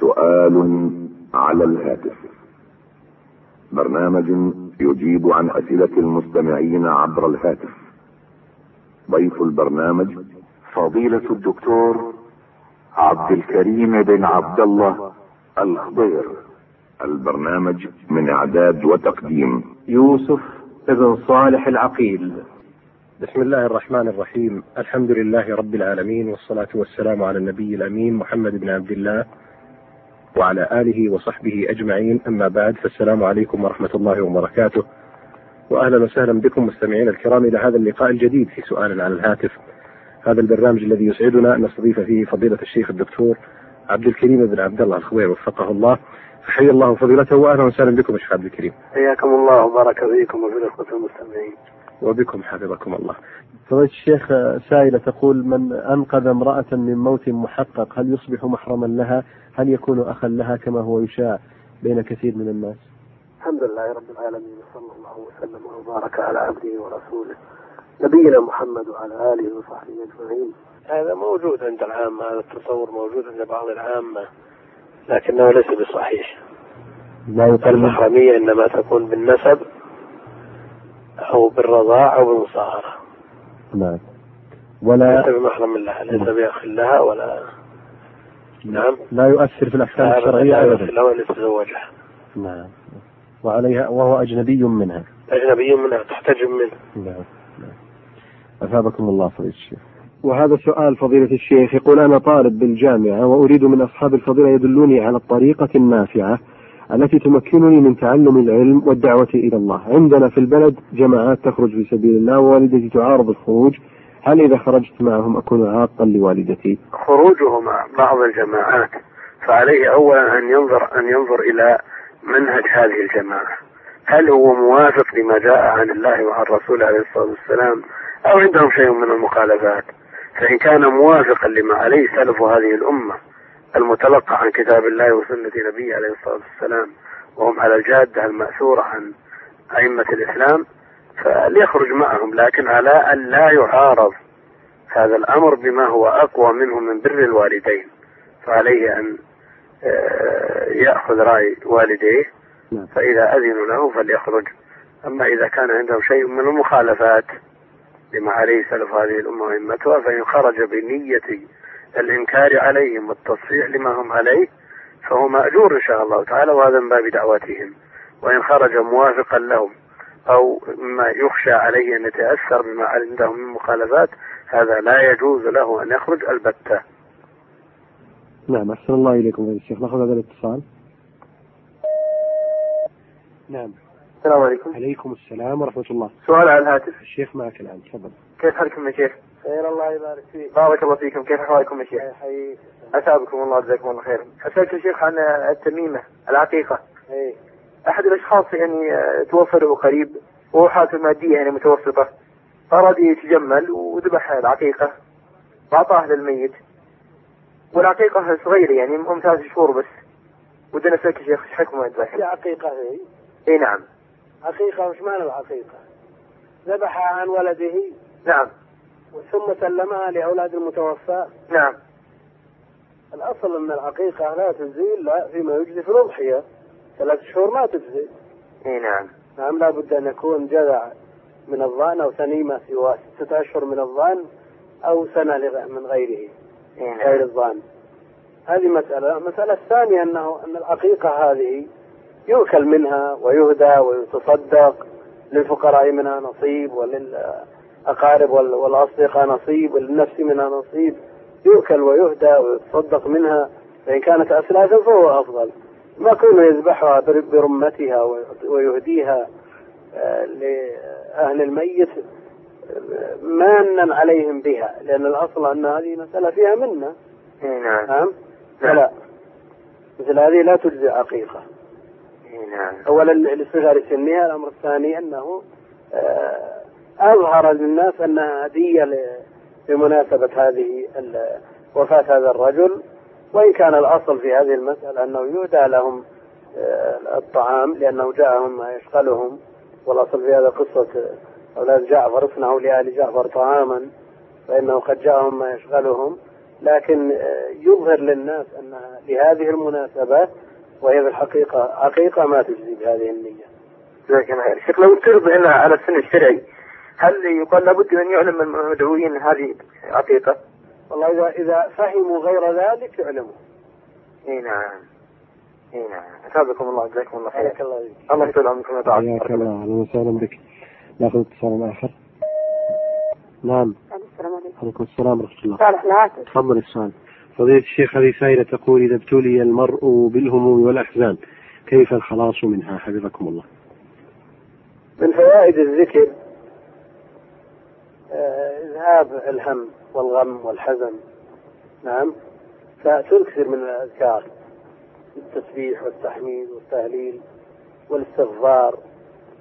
سؤال على الهاتف. برنامج يجيب عن أسئلة المستمعين عبر الهاتف. ضيف البرنامج فضيلة الدكتور عبد الكريم بن عبد الله الخضير. البرنامج من إعداد وتقديم. يوسف بن صالح العقيل. بسم الله الرحمن الرحيم. الحمد لله رب العالمين والصلاة والسلام على النبي الأمين محمد بن عبد الله وعلى آله وصحبه أجمعين أما بعد فالسلام عليكم ورحمة الله وبركاته وأهلا وسهلا بكم مستمعينا الكرام إلى هذا اللقاء الجديد في سؤال على الهاتف هذا البرنامج الذي يسعدنا أن نستضيف فيه فضيلة الشيخ الدكتور عبد الكريم بن عبد الله الخضير وفقه الله فحي الله فضيلته واهلا وسهلا بكم الشيخ عبد الكريم. حياكم الله وبارك فيكم وفي الأخوة المستمعين. وبكم حفظكم الله. فضيلة الشيخ سائلة تقول من أنقذ امرأة من موت محقق هل يصبح محرما لها؟ هل يكون أخا لها كما هو يشاع بين كثير من الناس؟ الحمد لله رب العالمين وصلى الله وسلم وبارك على عبده ورسوله نبينا محمد وعلى آله وصحبه أجمعين. هذا موجود عند العامة هذا التصور موجود عند بعض العامة لكنه ليس بصحيح. لا يقال المحرمية إنما تكون بالنسب أو بالرضاع أو بالمصاهرة. نعم. ولا ليس بمحرم لها ليس بأخ لها ولا نعم لا يؤثر في الأحكام لا الشرعية لا أبدا. يصل له أن يتزوجها نعم. وعليها وهو أجنبي منها. أجنبي منها تحتجب منه نعم. نعم. أثابكم الله فضيلة الشيخ. وهذا سؤال فضيلة الشيخ يقول أنا طالب بالجامعة وأريد من أصحاب الفضيلة يدلوني على الطريقة النافعة التي تمكنني من تعلم العلم والدعوة إلى الله. عندنا في البلد جماعات تخرج في سبيل الله ووالدتي تعارض الخروج. هل إذا خرجت معهم أكون عاقا لوالدتي؟ خروجه مع بعض الجماعات فعليه اولا أن ينظر أن ينظر إلى منهج هذه الجماعة. هل هو موافق لما جاء عن الله وعن رسوله عليه الصلاة والسلام أو عندهم شيء من المخالفات؟ فإن كان موافقا لما عليه سلف هذه الأمة المتلقى عن كتاب الله وسنة نبيه عليه الصلاة والسلام وهم على الجادة المأثورة عن أئمة الإسلام فليخرج معهم لكن على أن لا يعارض هذا الأمر بما هو أقوى منه من بر الوالدين فعليه أن آه، يأخذ رأي والديه نعم. فإذا أذنوا له فليخرج أما إذا كان عندهم شيء من المخالفات لما عليه سلف هذه الأمة وأئمتها فإن خرج بنية الإنكار عليهم والتصحيح لما هم عليه فهو مأجور إن شاء الله تعالى وهذا من باب دعوتهم. وإن خرج موافقا لهم أو مما يخشى عليه أن يتأثر بما عندهم من مخالفات هذا لا يجوز له أن يخرج البتة. نعم أحسن الله إليكم فضيلة الشيخ نأخذ هذا الاتصال. نعم. السلام عليكم. عليكم السلام ورحمة الله. سؤال على الهاتف. الشيخ معك الآن. تفضل. كيف حالكم يا شيخ؟ خير الله يبارك فيك. بارك الله فيكم. كيف أحوالكم يا شيخ؟ حي اثابكم الله جزاكم الله خير. أسألك يا شيخ عن التميمة العقيقة. اي أحد الأشخاص يعني آه، توفى له قريب وهو حالته المادية يعني متوسطة أراد يتجمل وذبح العقيقة واعطاها للميت. والعقيقة صغيرة يعني ام ثلاث شهور بس. ودنا اسالك يا شيخ إيش حكم الذبح؟ في عقيقة هي؟ اي نعم. عقيقة وش معنى العقيقة؟ ذبحها عن ولده. نعم. ثم سلمها لأولاد المتوفى. نعم. الأصل أن العقيقة لا تجزي إلا فيما يجزي في الأضحية. ثلاث شهور ما تجزي إي نعم. نعم لابد أن يكون جذع من الظان أو سنيمة سوى ستة أشهر من الظان أو سنة من غيره. إي غير نعم الظان هذه مسألة. المسألة الثانية أنه أن العقيقة هذه يؤكل منها ويهدى ويتصدق للفقراء منها نصيب وللأقارب وال- والأصدقاء نصيب وللنفس منها نصيب. يؤكل ويهدى ويتصدق منها. فإن كانت أسلافا فهو أفضل. ما كونه يذبحها بر- برمتها ويهديها آه، لأهل الميت مانا عليهم بها. لأن الأصل أن هذه مسألة فيها منة. إي نعم. نعم؟ نعم. فلا. مثل هذه لا تجزي عقيقة. نعم. أولا لصغر سنها الأمر الثاني أنه آه، أظهر للناس أنها هدية بمناسبة هذه وفاة هذا الرجل وإن كان الأصل في هذه المسألة أنه يهدى لهم آه، الطعام لأنه جاءهم ما يشغلهم والأصل في هذا قصة أولاد جعفر اصنعوا لآل جعفر طعاما فإنه قد جاءهم ما يشغلهم لكن آه، يظهر للناس أنها لهذه المناسبة وهي في الحقيقة حقيقة ما تجزي بهذه النية. جزاك الله خير. لو افترض هنا على السن الشرعي هل يقال لابد أن يعلم المدعوين هذه عقيقة؟ والله إذا إذا فهموا غير ذلك يعلموا. إي نعم. إي نعم. أثابكم الله جزاكم الله خير. حياك الله فيك. الله يطول عمركم. حياك الله أهلا وسهلا بك نأخذ اتصال آخر نعم السلام عليكم عليكم السلام ورحمة الله صالح الهاتف تفضل السؤال فضيلة الشيخ هذه سائلة تقول إذا ابتلي المرء بالهموم والأحزان كيف الخلاص منها حفظكم الله من فوائد الذكر إذهاب الهم والغم والحزن. نعم. فتكثر من الأذكار التسبيح والتحميد والتهليل والاستغفار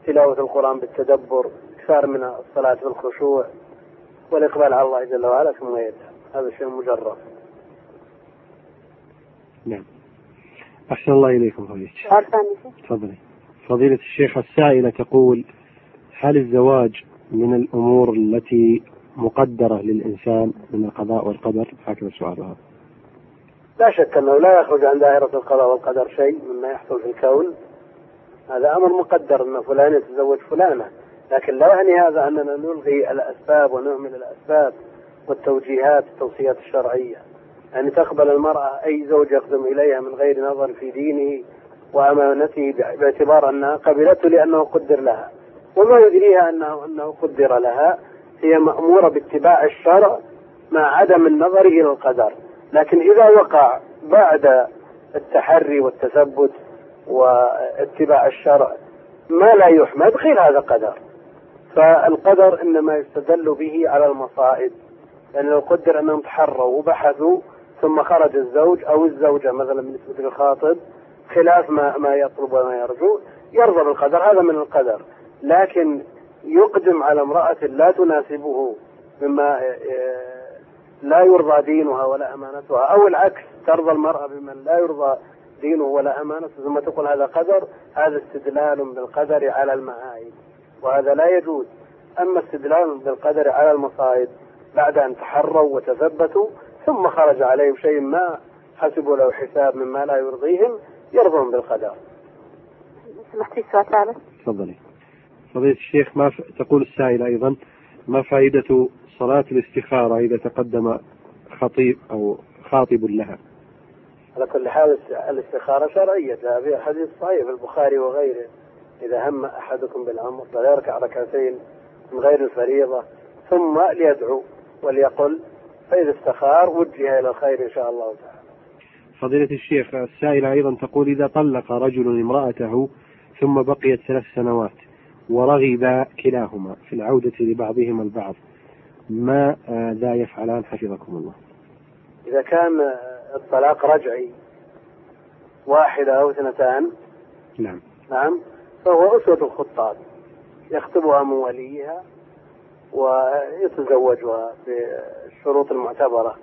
تلاوة القرآن بالتدبر إكثار من الصلاة بالخشوع والإقبال على الله جل وعلا ثم يذهب هذا شيء مجرب. نعم. أحسن الله إليكم فضيلة الشيخ. تفضلي فضيلة الشيخ السائلة تقول هل الزواج من الأمور التي مقدرة للإنسان من القضاء والقدر؟ هكذا سؤالها لا شك أنه لا يخرج عن دائرة القضاء والقدر شيء مما يحصل في الكون. هذا أمر مقدر أن فلان يتزوج فلانة. لكن لا يعني هذا أننا نلغي الأسباب ونهمل الأسباب والتوجيهات التوصيات الشرعية. يعني تقبل المرأة أي زوج يقدم إليها من غير نظر في دينه وأمانته باعتبار أنها قبلته لأنه قدر لها. وما يدريها أنه أنه قدر لها. هي مأمورة باتباع الشرع مع عدم النظر إلى القدر. لكن إذا وقع بعد التحري والتثبت واتباع الشرع ما لا يحمد قيل هذا قدر. فالقدر إنما يستدل به على المصائب. يعني لو قدر أنهم تحروا وبحثوا ثم خرج الزوج أو الزوجة مثلا بالنسبة للخاطب خلاف ما ما يطلب وما يرجو يرضى بالقدر. هذا من القدر. لكن يقدم على امرأة لا تناسبه مما آه، لا يرضى دينها ولا أمانتها أو العكس ترضى المرأة بمن لا يرضى دينه ولا أمانته ثم تقول هذا قدر هذا استدلال بالقدر على المعايب وهذا لا يجوز. أما استدلال بالقدر على المصائب بعد أن تحروا وتثبتوا ثم خرج عليهم شيء ما حسبوا له حساب مما لا يرضيهم يرضون بالقدر. سمحت لي سؤال ثالث؟ تفضلي. فضيلة الشيخ ما ف... تقول السائلة أيضا ما فائدة صلاة الاستخارة إذا تقدم خطيب أو خاطب لها؟ على كل حال الاستخارة شرعية فيها حديث صحيح في البخاري وغيره. إذا هم أحدكم بالأمر فليركع ركعتين من غير الفريضة ثم ليدعو وليقل فإذا استخار وجه إلى الخير إن شاء الله تعالى. فضيلة الشيخ السائلة أيضا تقول إذا طلق رجل امرأته ثم بقيت ثلاث سنوات ورغب كلاهما في العودة لبعضهما البعض. ما آه، ذا يفعلان حفظكم الله. إذا كان الطلاق رجعي واحدة أو اثنتان. نعم. نعم. فهو أسوة الخطاب. يخطبها من وليها ويتزوجها بالشروط المعتبرة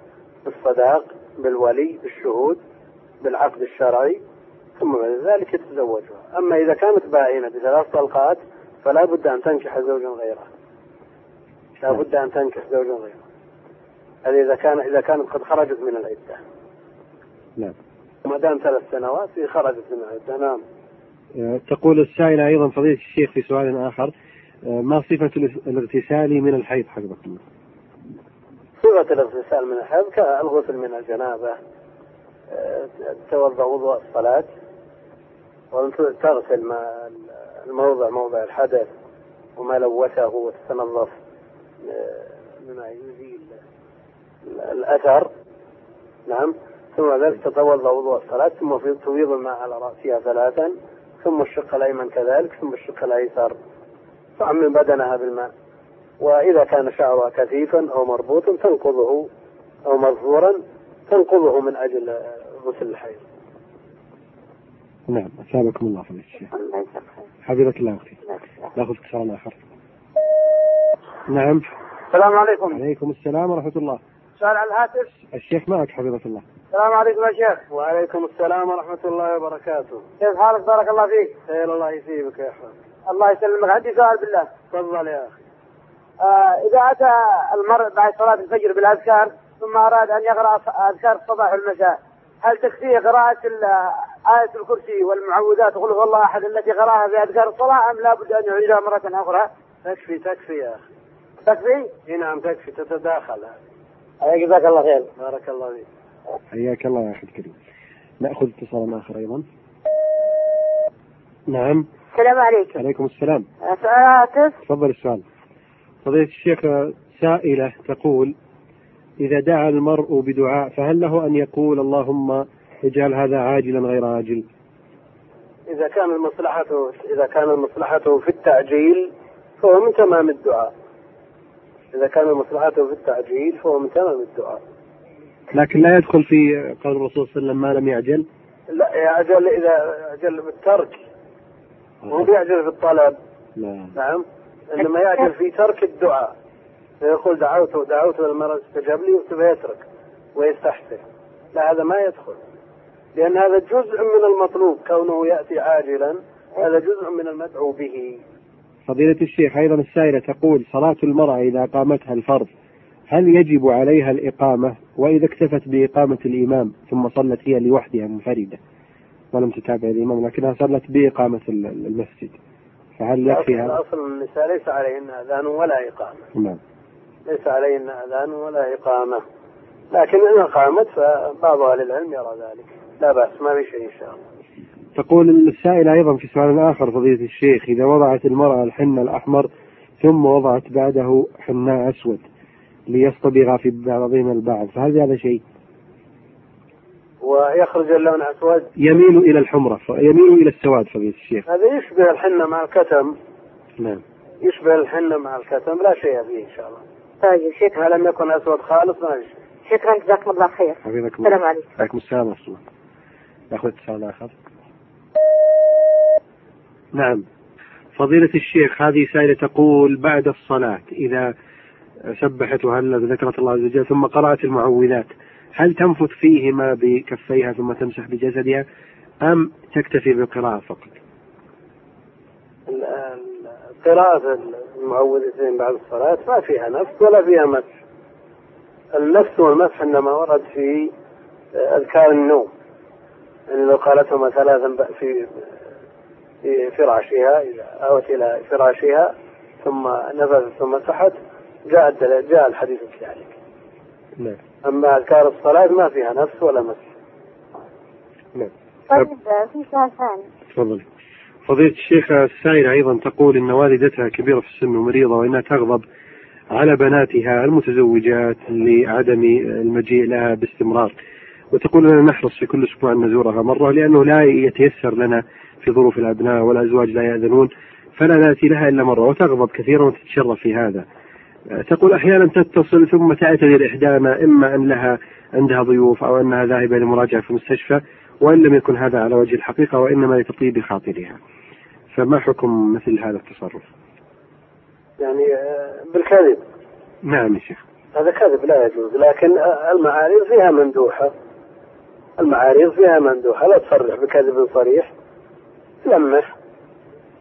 بالصداق بالولي بالشهود بالعقد الشرعي ثم بعد ذلك يتزوجها. أما إذا كانت بائنة بثلاث طلقات فلا بد أن تنكح زوجا غيره. لا بد أن تنكح زوجا غيره. هذه إذا كان إذا كانت قد خرجت من العدة. نعم. ما دام ثلاث سنوات خرجت من العدة. نعم. آه، تقول السائلة أيضا فضيلة الشيخ في سؤال آخر. آه، ما صفة الاغتسال من الحيض؟ حفظكم الله؟ صفة الاغتسال من الحيض كالغسل من الجنابة. آه، توضأ وضوء الصلاة وتغسل ما الموضع موضع الحدث وما لوثه وتتنظف بما يزيل الأثر. نعم. ثم ذلك تتوضأ وضوء الصلاة ثم تفيض الماء على رأسها ثلاثا ثم الشق الأيمن كذلك ثم الشق الأيسر. تعمم بدنها بالماء. وإذا كان شعرها كثيفا أو مربوطا تنقضه أو مظهورا تنقضه من أجل غسل الحيض. نعم أثابكم الله فضيلة الشيخ. الله يجزاك خير حفظك الله أختي. نأخذ اتصال آخر. نعم. السلام عليكم. عليكم السلام ورحمة الله. سؤال على الهاتف؟ الشيخ معك حفظك الله. السلام عليكم يا شيخ. وعليكم السلام ورحمة الله وبركاته. كيف حالك؟ بارك الله فيك. خير الله يثيبك يا أخوان. الله يسلمك. عندي سؤال بالله. تفضل يا أخي. آه إذا أتى المرء بعد صلاة الفجر بالأذكار ثم أراد أن يقرأ أذكار الصباح والمساء هل تكفيه قراءة آية الكرسي والمعوذات قل هو الله أحد التي قرأها في أذكار الصلاة أم لابد أن يعيدها مرة أخرى؟ تكفي تكفي يا أخي. تكفي؟ إي نعم تكفي تتداخل. جزاك الله خير. بارك الله فيك. حياك الله يا أخي الكريم. نأخذ اتصالا آخر أيضا. نعم. السلام عليكم. عليكم السلام. سؤال تفضل السؤال. فضيلة الشيخ سائلة تقول إذا دعا المرء بدعاء فهل له أن يقول اللهم اجعل هذا عاجلا غير عاجل. إذا كان المصلحة إذا كان مصلحته في التعجيل فهو من تمام الدعاء. إذا كان مصلحته في التعجيل فهو من تمام الدعاء. لكن لا يدخل في قول الرسول صلى الله عليه وسلم ما لم يعجل؟ لا يعجل إذا عجل بالترك. مو بيعجل في الطلب. لا. نعم. إنما يعجل في ترك الدعاء. فيقول دعوت دعوت للمرأة استجاب لي فيترك ويستحسن. لا هذا ما يدخل. لأن هذا جزء من المطلوب كونه يأتي عاجلا. هذا جزء من المدعو به. فضيلة الشيخ أيضا السائلة تقول صلاة المرأة إذا قامتها الفرض هل يجب عليها الإقامة؟ وإذا اكتفت بإقامة الإمام ثم صلت هي لوحدها منفردة ولم تتابع الإمام لكنها صلت بإقامة المسجد فهل يكفيها؟ الأصل النساء ليس عليهن أذان ولا إقامة. نعم. ليس عليهن أذان ولا إقامة. لكن إن قامت فبعض أهل العلم يرى ذلك. لا بأس ما في شيء إن شاء الله. تقول السائلة أيضا في سؤال آخر فضيلة الشيخ إذا وضعت المرأة الحنة الأحمر ثم وضعت بعده حناء أسود ليصطبغ في بعضهما البعض فهل هذا شيء؟ ويخرج اللون أسود؟ يميل إلى الحمرة يميل إلى السواد فضيلة الشيخ. هذا يشبه الحنة مع الكتم. نعم. يشبه الحنة مع الكتم لا شيء فيه إن شاء الله. طيب شكرا لم يكن أسود خالص ما في شيء. شكرا جزاكم الله خير. حفظكم. السلام عليكم. عليكم السلام ورحمة الله. ناخذ اتصال آخر. نعم. فضيلة الشيخ هذه سائلة تقول بعد الصلاة إذا سبحت وهلت ذكرت الله عز وجل ثم قرأت المعوذات هل تنفث فيهما بكفيها ثم تمسح بجسدها أم تكتفي بالقراءة فقط؟ قراءة المعوذتين بعد الصلاة ما فيها نفس ولا فيها مسح. النفس والمسح إنما ورد في أذكار النوم. لو قالتهما ثلاثا في في فراشها إذا أوت إلى فراشها ثم نفذت ثم مسحت جاء جاء الحديث بذلك نعم. أما أذكار الصلاة ما فيها نفس ولا مسح نعم. طيب في سؤال ثاني؟ تفضل. فضيلة الشيخ السائلة أيضا تقول إن والدتها كبيرة في السن ومريضة وإنها تغضب على بناتها المتزوجات لعدم المجيء لها باستمرار. وتقول لنا نحرص في كل أسبوع أن نزورها مرة لأنه لا يتيسر لنا في ظروف الأبناء والأزواج لا يأذنون فلا نأتي لها إلا مرة وتغضب كثيرا وتتشرف في هذا. تقول أحيانا تتصل ثم تعتذر إحدانا إما أن لها عندها ضيوف أو أنها ذاهبة لمراجعة في المستشفى وإن لم يكن هذا على وجه الحقيقة وإنما لتطيب خاطرها فما حكم مثل هذا التصرف؟ يعني آه، بالكذب نعم يا شيخ. هذا كذب لا يجوز لكن المعاريض فيها مندوحة المعاريض فيها مندوحة لا تصرح بكذب صريح. لمح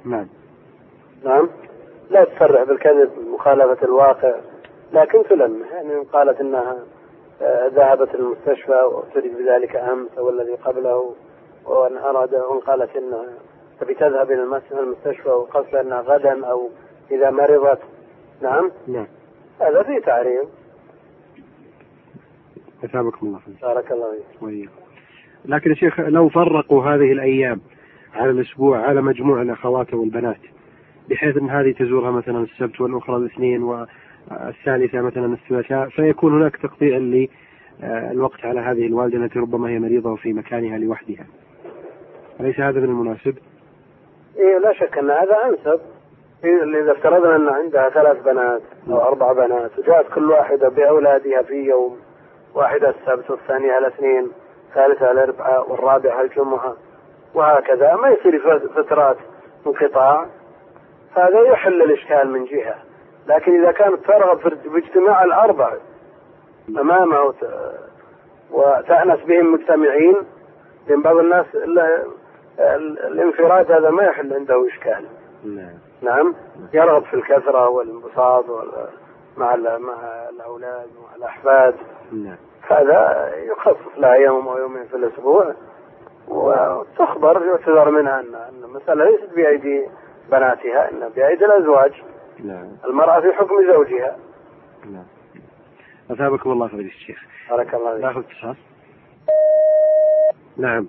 نعم. نعم. لا تصرح بالكذب مخالفة الواقع لكن تلمح. يعني إن قالت إنها آه، ذهبت المستشفى وتريد بذلك أمس أو الذي قبله وأن أراد وأن قالت إنها تبي تذهب إلى المس- المستشفى وقصد أنها غدا أو إذا مرضت. نعم. نعم. هذا فيه تعريض. أثابكم الله خير. بارك الله فيك. لكن يا شيخ لو فرقوا هذه الأيام على الأسبوع على مجموع الأخوات والبنات بحيث أن هذه تزورها مثلا السبت والأخرى الاثنين والثالثة مثلا الثلاثاء فيكون هناك تقطيع للوقت على هذه الوالدة التي ربما هي مريضة وفي مكانها لوحدها أليس هذا من المناسب؟ إيه لا شك أن هذا أنسب إيه، إذا افترضنا أن عندها ثلاث بنات أو أربع بنات وجاءت كل واحدة بأولادها في يوم واحدة السبت والثانية الاثنين الثالثة الأربعاء والرابعة الجمعة وهكذا. ما يصير فت- فترات انقطاع هذا يحل الإشكال من جهة. لكن إذا كانت ترغب في باجتماع الأربع أمامه وت- وتأنس بهم مجتمعين لأن بعض الناس ال- ال- الانفراد هذا ما يحل عنده إشكال. نعم. نعم. يرغب في الكثرة والانبساط وال- مع مع الأولاد ومع الأحفاد. نعم. هذا يخصص لها يوم أو يومين في الأسبوع وتخبر يعتذر منها أن أن المسألة ليست بأيدي بناتها إنها بأيدي الأزواج. نعم. المرأة في حكم زوجها. نعم. أثابكم الله فضيلة الشيخ بارك الله فيك. ناخذ اتصال. نعم.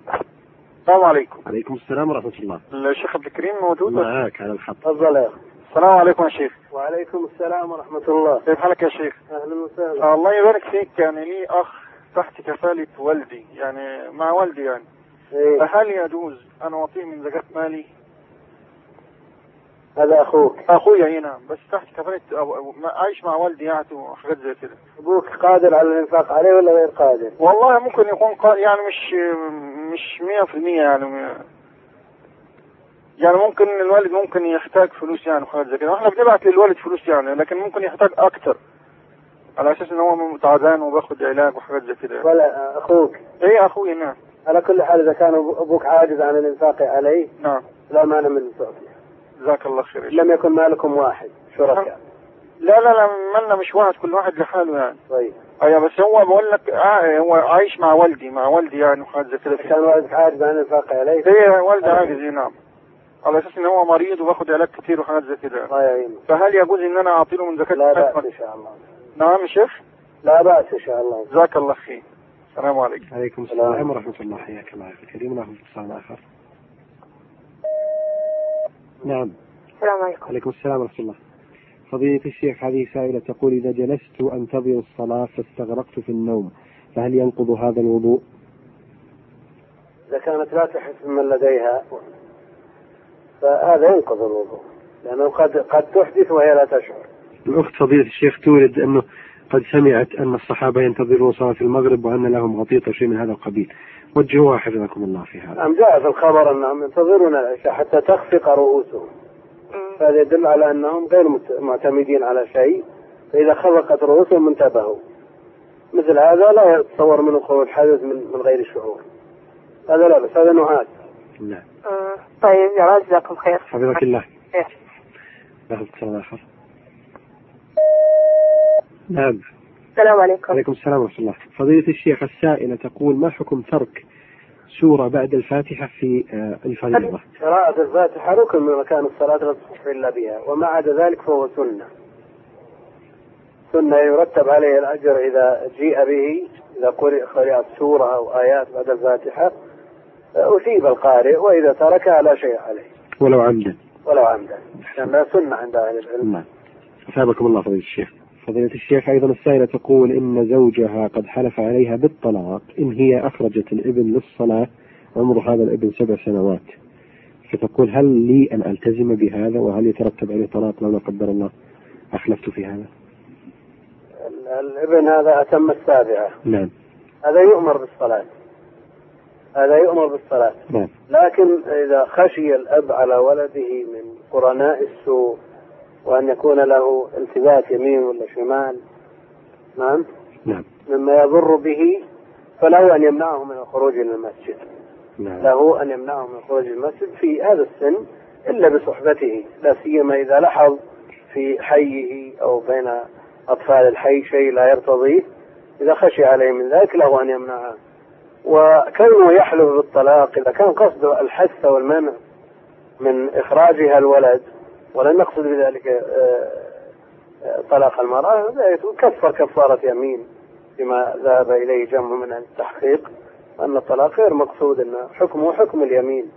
السلام عليكم. عليكم السلام ورحمة الله. الشيخ عبد الكريم موجود؟ معك على الخط تفضل يا أخي. السلام عليكم يا شيخ. وعليكم السلام ورحمة الله. كيف حالك يا شيخ؟ أهلا وسهلا. الله يبارك فيك. يعني لي أخ تحت كفالة والدي. يعني مع والدي يعني. إيه؟ فهل يجوز أن أعطيه من زكاة مالي؟ هذا أخوك. أخويا هنا بس تحت كفالة أو عايش مع والدي يعني وحاجات زي كده. أبوك قادر على الإنفاق عليه ولا غير قادر؟ والله ممكن يكون قا... يعني مش مش 100% يعني. يعني ممكن الوالد ممكن يحتاج فلوس يعني وحاجات زي كده. وإحنا بنبعت للوالد فلوس يعني لكن ممكن يحتاج أكتر. على أساس إن هو تعبان وباخد علاج وحاجات زي كده. ولا أخوك؟ إيه أخوي نعم. على كل حال إذا كان أبوك عاجز عن الإنفاق عليه نعم. لا مانع من تعطيه جزاك الله خير. لم يكن مالكم واحد شركاء. لا لا لا مالنا مش واحد كل واحد لحاله يعني. طيب. أيوه بس هو بقول لك آه هو عايش مع والدي مع والدي يعني وحاجات زي كده. كان والدك عاجز عن الإنفاق عليه. هي والدي عاجز نعم. على أساس إن هو مريض وباخد علاج كتير وحاجات زي كده. الله يعينه فهل يجوز إن أنا اعطي له من زكاة لا؟ بأس إن شاء الله. نعم يا شيخ. لا بأس إن شاء الله. جزاك الله خير. السلام عليكم. عليكم السلام. ورحمة الله. حياك الله يا أخي الكريم. ناخذ اتصال آخر. نعم. السلام عليكم. عليكم السلام ورحمة الله. فضيلة الشيخ هذه سائلة تقول إذا جلست أنتظر الصلاة فاستغرقت في النوم فهل ينقض هذا الوضوء؟ إذا كانت لا تحس من لديها. فهذا ينقض الوضوء لأنه قد قد تحدث وهي لا تشعر. الأخت فضيلة الشيخ تورد أنه قد سمعت أن الصحابة ينتظرون صلاة المغرب وأن لهم غطيط شيء من هذا القبيل. وجهوها حفظكم الله في هذا. نعم جاء في الخبر أنهم ينتظرون العشاء حتى تخفق رؤوسهم. فهذا يدل على أنهم غير مت- معتمدين على شيء. فإذا خفقت رؤوسهم انتبهوا. مثل هذا لا يتصور منه خروج حدث من, من غير شعور. هذا لا بس هذا نعاس نعم. مم. طيب يا جزاكم خير. حفظك الله. خير. ناخذ اتصال آخر نعم. السلام عليكم. عليكم السلام ورحمة الله. فضيلة الشيخ السائلة تقول ما حكم ترك سورة بعد الفاتحة في آه، الفريضة؟ قراءة الفاتحة ركن من أركان الصلاة لا تصح إلا بها وما عدا ذلك فهو سنة. سنة يرتب عليه الأجر إذا جيء به إذا قرئ قرأت سورة أو آيات بعد الفاتحة. أثيب القارئ وإذا تركها لا شيء عليه. ولو عمدا. ولو عمدا. لأنها سنة عند أهل العلم. نعم. أثابكم الله فضيلة الشيخ. فضيلة الشيخ أيضا السائلة تقول إن زوجها قد حلف عليها بالطلاق إن هي أخرجت الإبن للصلاة عمر هذا الإبن سبع سنوات. فتقول هل لي أن ألتزم بهذا وهل يترتب عليه طلاق لو لا قدر الله؟ أخلفت في هذا. ال- الإبن هذا أتم السابعة. نعم. هذا يؤمر بالصلاة. هذا يؤمر بالصلاة. نعم. لكن إذا خشي الأب على ولده من قرناء السوء وأن يكون له التفات يمين ولا شمال نعم؟ نعم. مما يضر به فله أن يمنعه من الخروج إلى المسجد. نعم. له أن يمنعه من الخروج إلى المسجد في هذا السن إلا بصحبته لا سيما إذا لاحظ في حيه أو بين أطفال الحي شيء لا يرتضيه. إذا خشي عليه من ذلك له أن يمنعه. وكونه يحلف بالطلاق؟ إذا كان قصده الحث والمنع من إخراجها الولد ولم يقصد بذلك آه، آه، طلاق المرأة كفر كفارة يمين بما ذهب إليه جمع من التحقيق أن الطلاق غير مقصود أن حكمه حكم اليمين.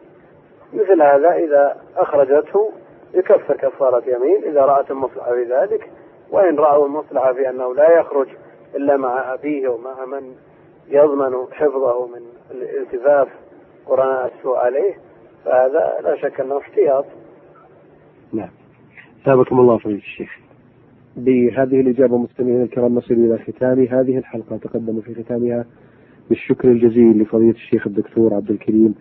مثل هذا إذا أخرجته يكفر كفارة يمين إذا رأت المصلحة في ذلك وإن رأوا المصلحة في أنه لا يخرج إلا مع أبيه ومع من يضمن حفظه من الالتفاف قرناء السوء عليه فهذا لا شك أنه احتياط. نعم. ثابكم الله فضيلة الشيخ. بهذه الإجابة مستمعينا الكرام نصل إلى ختام هذه الحلقة. تقدم في ختامها بالشكر الجزيل لفضيلة الشيخ الدكتور عبد الكريم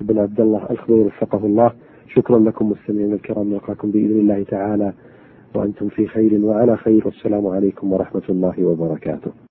بن عبد الله الخضير وفقه الله. شكرا لكم مستمعينا الكرام نلقاكم بإذن الله تعالى وأنتم في خير وعلى خير. والسلام عليكم ورحمة الله وبركاته.